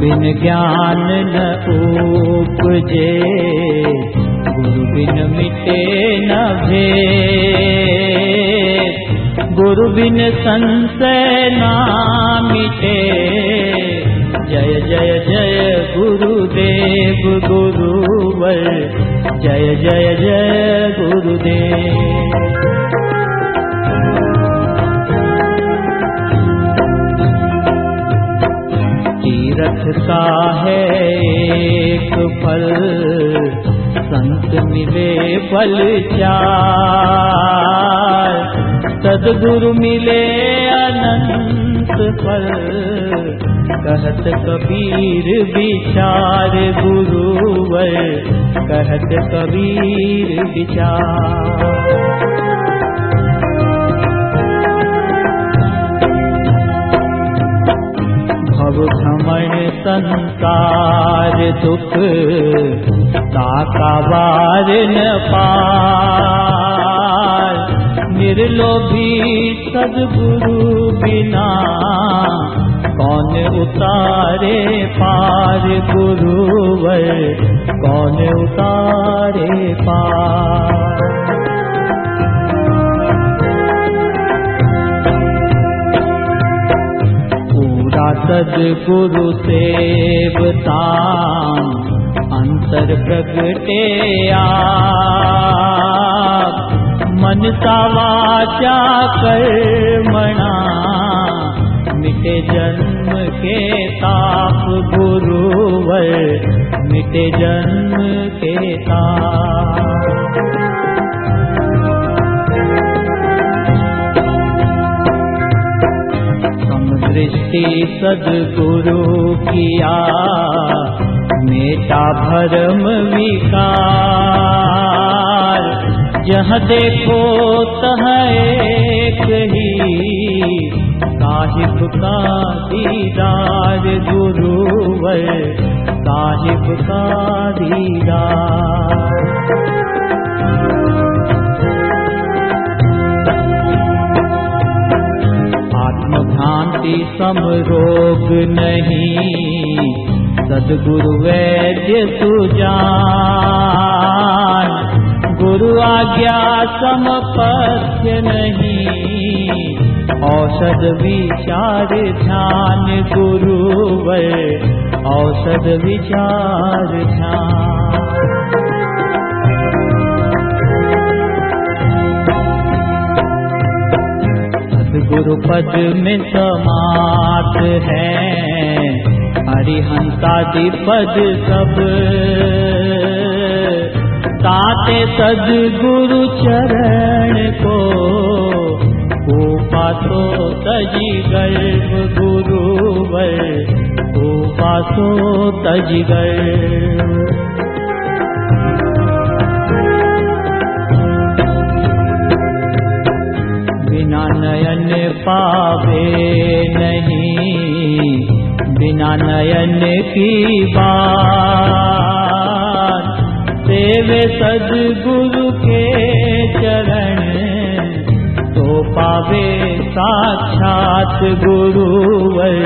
Bin ज्ञान न उपजे गुरु बिन मिटे न भे गुरु बिन संशय ना मिटे जय जय जय गुरुदेव गुरुवर जय जय जय गुरुदेव का है एक फल। संत मिले फल चार। सदगुरु मिले अनंत फल। कहत कबीर विचार गुरुवर। कहत कबीर विचार संसार दुख ताका बार न पार। निर्लोभी सदगुरु बिना कौन उतारे पार गुरुवर कौन उतारे पार सदगुरु सेवता अंतर प्रगटे मन वाचा कर्मणा मिटे जन्म के ताप गुरुवर मिटे जन्म के ताप दृष्टि सदगुरु किया मेटा भरम विकार। जहाँ देखो तह एक ही साहिब का दीदार गुरुवर साहिब का दीदार भ्रांति सम रोग नहीं। सदगुरु वैद्य सुजान गुरु आज्ञा सम पथ्य नहीं। औषध विचार ध्यान गुरुवर औषध विचार ध्यान गुरु पद में समात है। हरिहंसादि पद सब। ताते सदगुरु चरण को पासो तजी गर्भ गुरुवर पासो तजी गर्भ बिना नयन पावे नहीं, बिना नयन की बात। सेवे सदगुरु के चरण तो पावे साक्षात गुरुवर।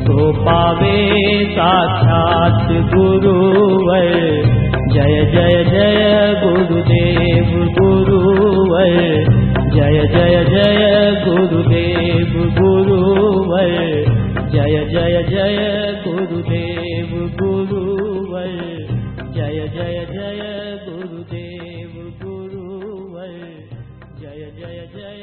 तो पावे साक्षात गुरुवर। जय जय जय गुरुदेव गुरुवर। जय जय जय गुरुदेव गुरुवर। जय जय जय गुरुदेव गुरुवर। जय जय जय गुरुदेव गुरुवर। जय जय जय